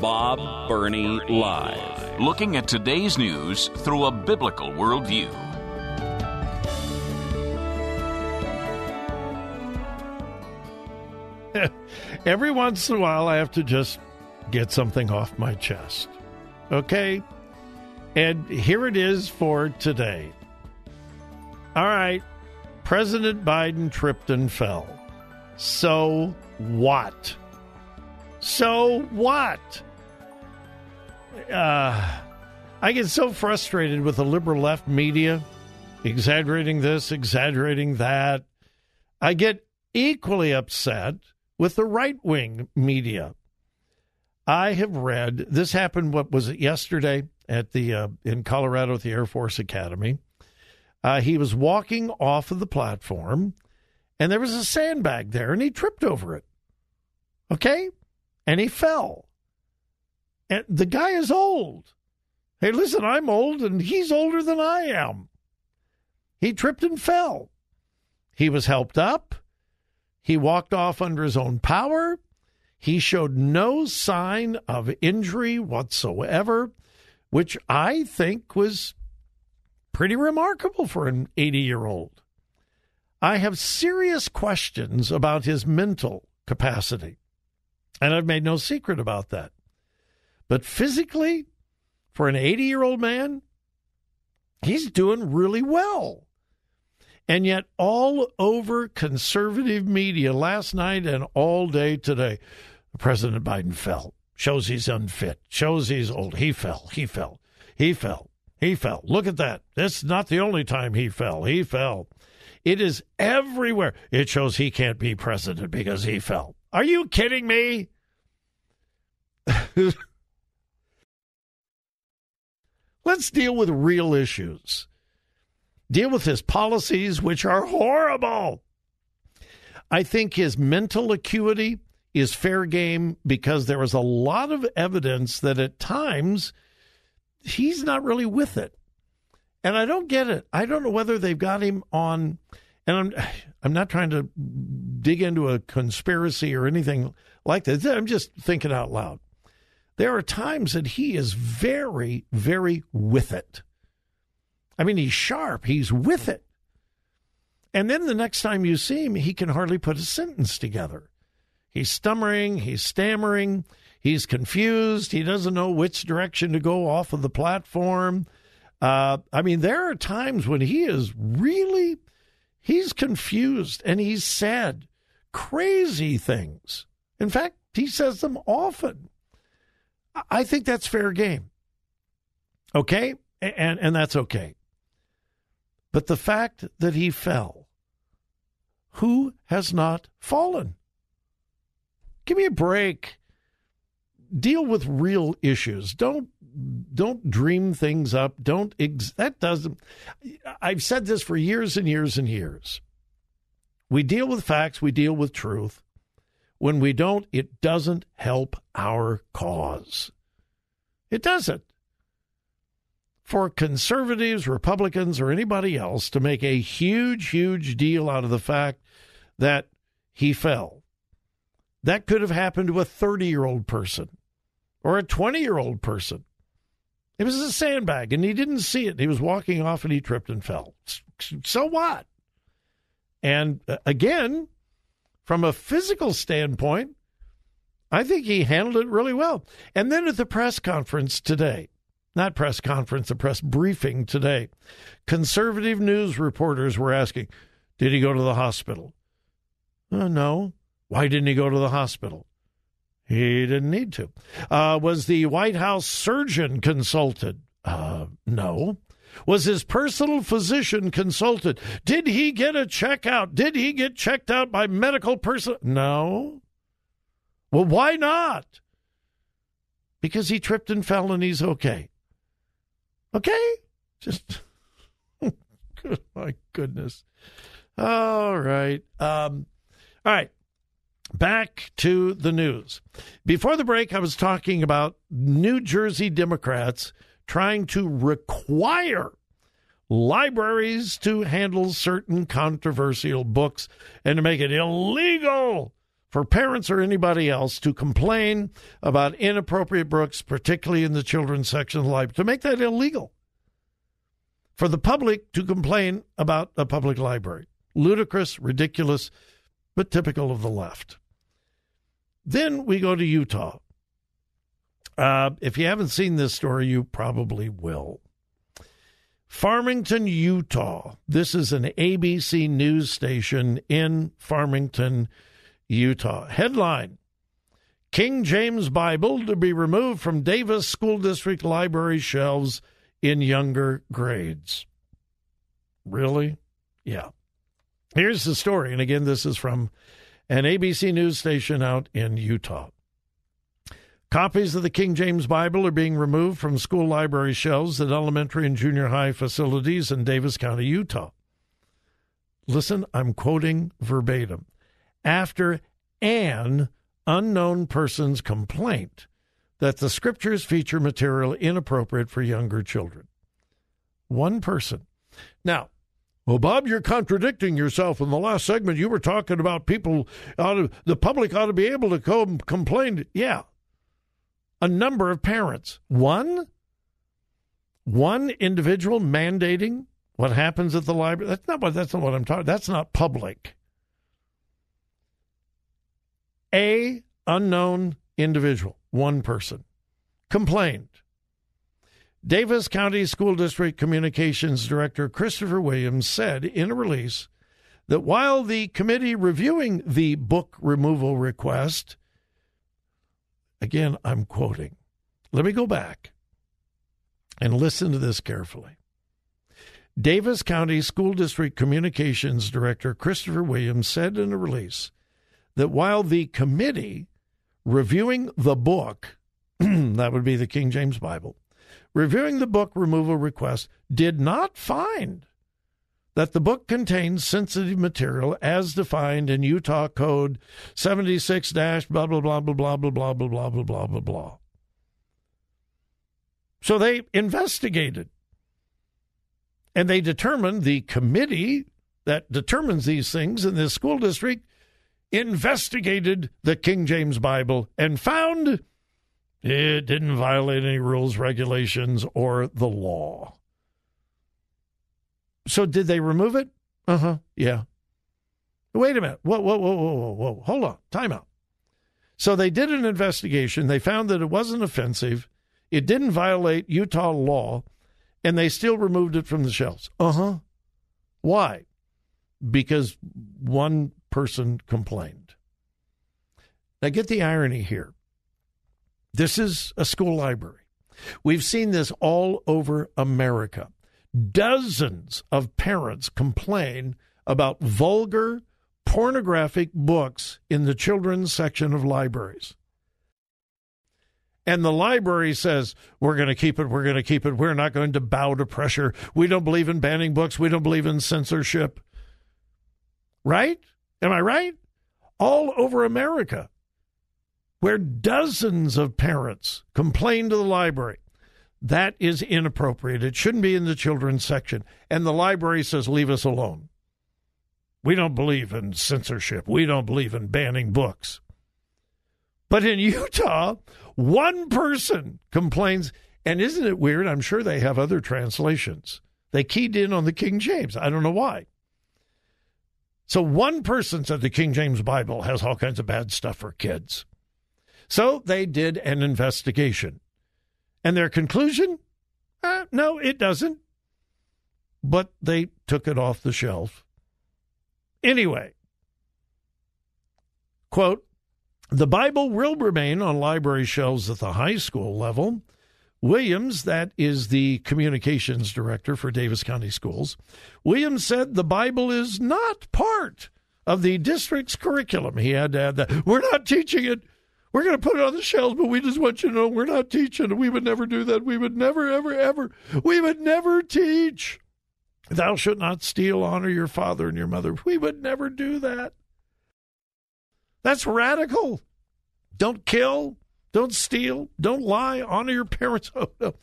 Bob Burney Live. Looking at today's news through a biblical worldview. Every once in a while, I have to just get something off my chest. Okay? And here it is for today. All right. President Biden tripped and fell. So what? So what? Uh, I get so frustrated with the liberal left media, exaggerating this, exaggerating that. I get equally upset with the right wing media. I have read this happened. What was it yesterday at the uh, in Colorado at the Air Force Academy? Uh, he was walking off of the platform, and there was a sandbag there, and he tripped over it. Okay, and he fell. And the guy is old. Hey, listen, I'm old, and he's older than I am. He tripped and fell. He was helped up. He walked off under his own power. He showed no sign of injury whatsoever, which I think was pretty remarkable for an 80 year old. I have serious questions about his mental capacity, and I've made no secret about that. But physically, for an 80 year old man, he's doing really well. And yet, all over conservative media last night and all day today, President Biden fell. Shows he's unfit. Shows he's old. He fell. He fell. He fell. He fell. Look at that. This is not the only time he fell. He fell. It is everywhere. It shows he can't be president because he fell. Are you kidding me? Let's deal with real issues. Deal with his policies, which are horrible. I think his mental acuity is fair game because there is a lot of evidence that at times he's not really with it. And I don't get it. I don't know whether they've got him on and I'm I'm not trying to dig into a conspiracy or anything like that. I'm just thinking out loud. There are times that he is very, very with it. I mean, he's sharp, he's with it. And then the next time you see him, he can hardly put a sentence together. He's stammering, he's stammering, he's confused, he doesn't know which direction to go off of the platform. Uh, I mean, there are times when he is really, he's confused and he's said crazy things. In fact, he says them often. I think that's fair game. Okay? And and that's okay. But the fact that he fell, who has not fallen? Give me a break. Deal with real issues. Don't don't dream things up. Don't ex- that doesn't I've said this for years and years and years. We deal with facts, we deal with truth. When we don't, it doesn't help our cause. It doesn't. For conservatives, Republicans, or anybody else to make a huge, huge deal out of the fact that he fell, that could have happened to a 30 year old person or a 20 year old person. It was a sandbag and he didn't see it. He was walking off and he tripped and fell. So what? And uh, again, from a physical standpoint, I think he handled it really well. And then at the press conference today, not press conference, a press briefing today, conservative news reporters were asking, Did he go to the hospital? Uh, no. Why didn't he go to the hospital? He didn't need to. Uh, was the White House surgeon consulted? Uh, no. Was his personal physician consulted? Did he get a checkout? Did he get checked out by medical person? No. Well, why not? Because he tripped and fell and he's okay. Okay? Just, my goodness. All right. Um, all right. Back to the news. Before the break, I was talking about New Jersey Democrats trying to require libraries to handle certain controversial books and to make it illegal for parents or anybody else to complain about inappropriate books, particularly in the children's section of the library, to make that illegal for the public to complain about a public library. Ludicrous, ridiculous, but typical of the left. Then we go to Utah. Uh, if you haven't seen this story, you probably will. Farmington, Utah. This is an ABC news station in Farmington, Utah. Headline King James Bible to be removed from Davis School District library shelves in younger grades. Really? Yeah. Here's the story. And again, this is from an ABC news station out in Utah. Copies of the King James Bible are being removed from school library shelves at elementary and junior high facilities in Davis County, Utah. Listen, I'm quoting verbatim. After an unknown person's complaint that the scriptures feature material inappropriate for younger children. One person. Now, well, Bob, you're contradicting yourself. In the last segment, you were talking about people, ought to, the public ought to be able to come complain. Yeah. A number of parents. One? One individual mandating what happens at the library. That's not what, that's not what I'm talking That's not public. A unknown individual, one person, complained Davis County School District Communications Director Christopher Williams said in a release that while the committee reviewing the book removal request, again, I'm quoting, let me go back and listen to this carefully. Davis County School District Communications Director Christopher Williams said in a release that while the committee reviewing the book, that would be the King James Bible, reviewing the book removal request, did not find that the book contains sensitive material as defined in Utah Code 76 dash blah, blah, blah, blah, blah, blah, blah, blah, blah, blah, blah, blah, blah. So they investigated and they determined the committee that determines these things in this school district investigated the King James Bible and found it didn't violate any rules, regulations, or the law. So did they remove it? Uh huh. Yeah. Wait a minute. Whoa, whoa, whoa, whoa, whoa, whoa. Hold on. Time out. So they did an investigation. They found that it wasn't offensive. It didn't violate Utah law, and they still removed it from the shelves. Uh huh. Why? Because one person complained. Now, get the irony here. This is a school library. We've seen this all over America. Dozens of parents complain about vulgar, pornographic books in the children's section of libraries. And the library says, we're going to keep it, we're going to keep it, we're not going to bow to pressure. We don't believe in banning books, we don't believe in censorship. Right? Am I right? All over America where dozens of parents complain to the library. That is inappropriate. It shouldn't be in the children's section. And the library says, leave us alone. We don't believe in censorship. We don't believe in banning books. But in Utah, one person complains. And isn't it weird? I'm sure they have other translations. They keyed in on the King James. I don't know why. So one person said the King James Bible has all kinds of bad stuff for kids. So they did an investigation. And their conclusion? Uh, no, it doesn't. But they took it off the shelf. Anyway, quote, the Bible will remain on library shelves at the high school level Williams, that is the communications director for Davis County Schools, Williams said the Bible is not part of the district's curriculum. He had to add that. We're not teaching it. We're going to put it on the shelves, but we just want you to know we're not teaching. We would never do that. We would never, ever, ever, we would never teach. Thou shalt not steal, honor your father and your mother. We would never do that. That's radical. Don't kill, don't steal, don't lie, honor your parents. Oh, no.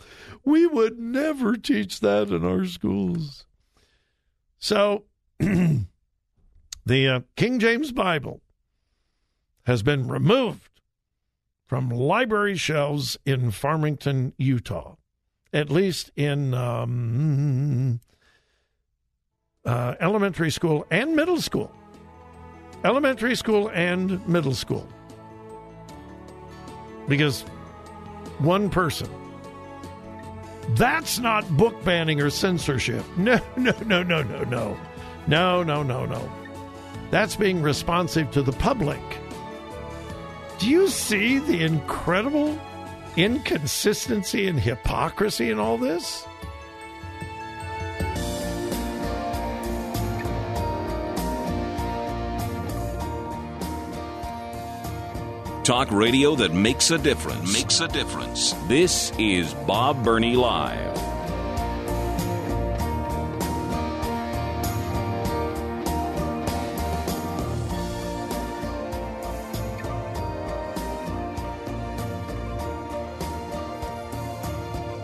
We would never teach that in our schools. So, the uh, King James Bible has been removed from library shelves in Farmington, Utah, at least in um, uh, elementary school and middle school. Elementary school and middle school. Because one person. That's not book banning or censorship. No, no, no, no, no, no. No, no, no, no. That's being responsive to the public. Do you see the incredible inconsistency and hypocrisy in all this? Talk radio that makes a difference. Makes a difference. This is Bob Burney Live.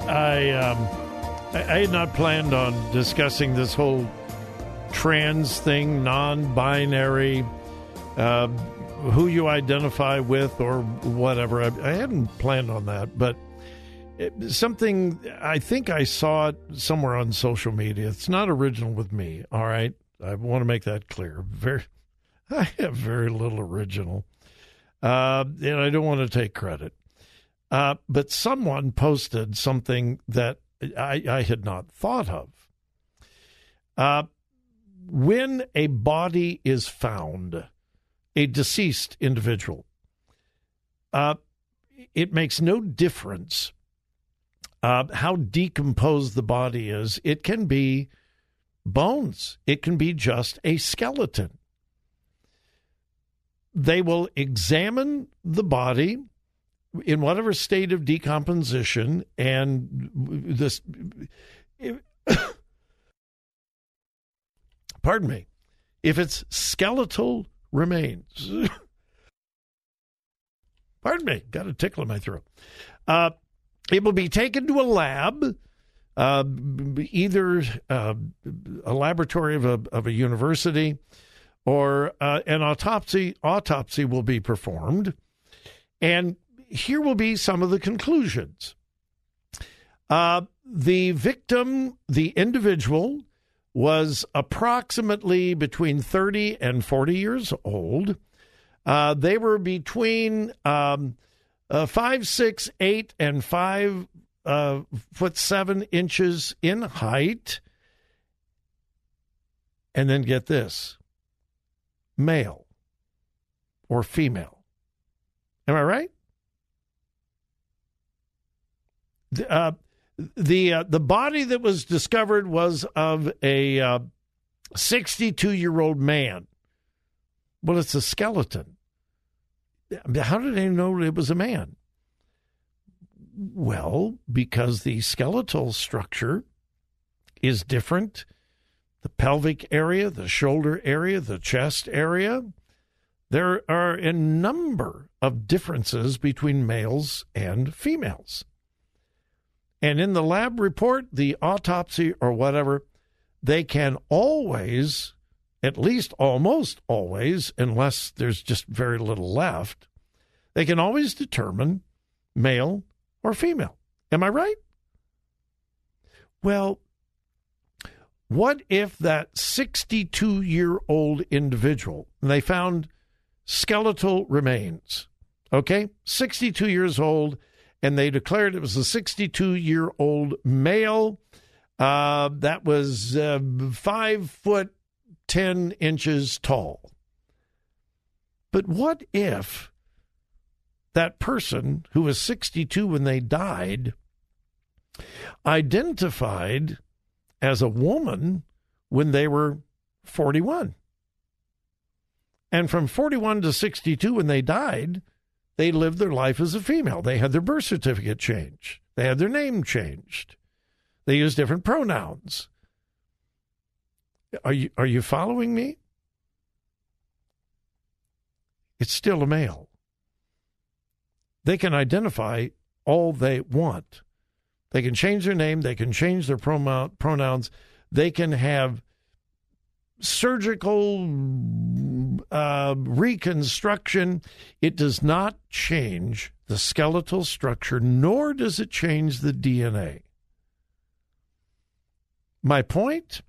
I um, I, I had not planned on discussing this whole trans thing, non-binary. Uh, who you identify with or whatever. I, I hadn't planned on that, but it, something I think I saw it somewhere on social media. It's not original with me. All right, I want to make that clear. Very, I have very little original, uh, and I don't want to take credit. Uh, but someone posted something that I, I had not thought of. Uh, when a body is found a deceased individual. Uh, it makes no difference uh, how decomposed the body is. It can be bones, it can be just a skeleton. They will examine the body in whatever state of decomposition and this. pardon me. If it's skeletal remains. Pardon me, got a tickle in my throat. Uh, it will be taken to a lab, uh, either uh, a laboratory of a, of a university or uh, an autopsy. Autopsy will be performed, and here will be some of the conclusions. Uh, the victim, the individual, was approximately between 30 and 40 years old. Uh, they were between um, uh, five, six, eight, and five uh, foot seven inches in height. And then get this male or female. Am I right? Uh, the uh, the body that was discovered was of a 62 uh, year old man. Well, it's a skeleton. How did they know it was a man? Well, because the skeletal structure is different. The pelvic area, the shoulder area, the chest area. There are a number of differences between males and females. And in the lab report, the autopsy or whatever, they can always, at least almost always, unless there's just very little left, they can always determine male or female. Am I right? Well, what if that 62 year old individual, they found skeletal remains, okay, 62 years old, and they declared it was a 62 year old male uh, that was uh, five foot 10 inches tall. But what if that person who was 62 when they died identified as a woman when they were 41. And from 41 to 62, when they died, they lived their life as a female. They had their birth certificate changed, they had their name changed, they used different pronouns. Are you, are you following me? It's still a male. They can identify all they want. They can change their name, they can change their pronouns, they can have surgical uh, reconstruction. It does not change the skeletal structure, nor does it change the DNA. My point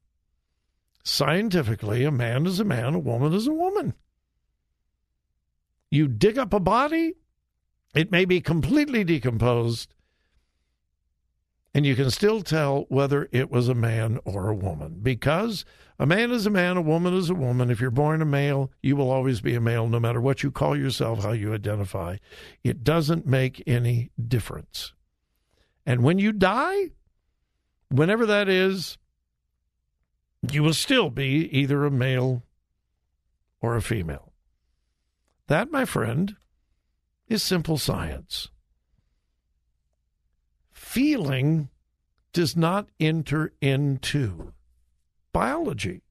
scientifically, a man is a man, a woman is a woman. You dig up a body, it may be completely decomposed, and you can still tell whether it was a man or a woman because a man is a man, a woman is a woman. If you're born a male, you will always be a male no matter what you call yourself, how you identify. It doesn't make any difference. And when you die, whenever that is, you will still be either a male or a female. That, my friend, is simple science feeling does not enter into biology.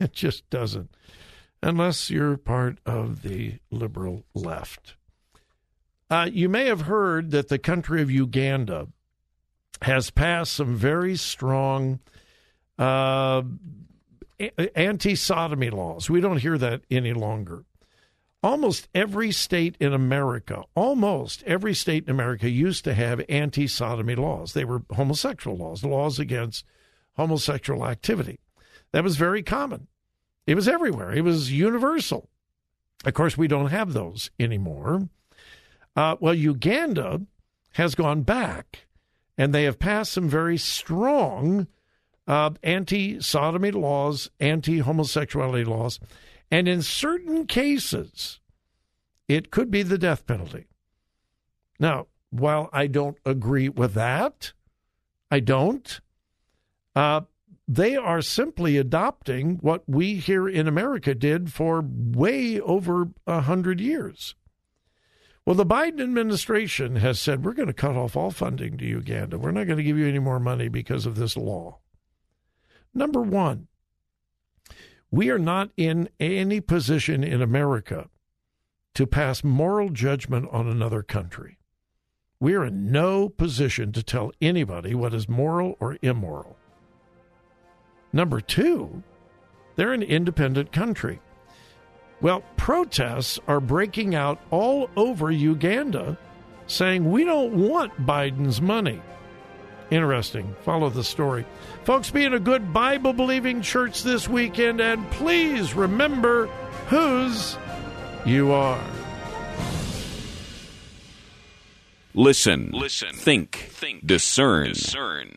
It just doesn't, unless you're part of the liberal left. Uh, you may have heard that the country of Uganda has passed some very strong uh, anti sodomy laws. We don't hear that any longer almost every state in America, almost every state in America used to have anti sodomy laws. They were homosexual laws, laws against homosexual activity. That was very common. It was everywhere, it was universal. Of course, we don't have those anymore. Uh, well, Uganda has gone back and they have passed some very strong uh, anti sodomy laws, anti homosexuality laws. And in certain cases, it could be the death penalty. Now, while I don't agree with that, I don't. Uh, they are simply adopting what we here in America did for way over a hundred years. Well, the Biden administration has said we're going to cut off all funding to Uganda. We're not going to give you any more money because of this law. Number one, we are not in any position in America to pass moral judgment on another country. We are in no position to tell anybody what is moral or immoral. Number two, they're an independent country. Well, protests are breaking out all over Uganda saying we don't want Biden's money. Interesting. Follow the story. Folks, be in a good Bible believing church this weekend, and please remember whose you are. Listen, listen, think, think, discern, discern.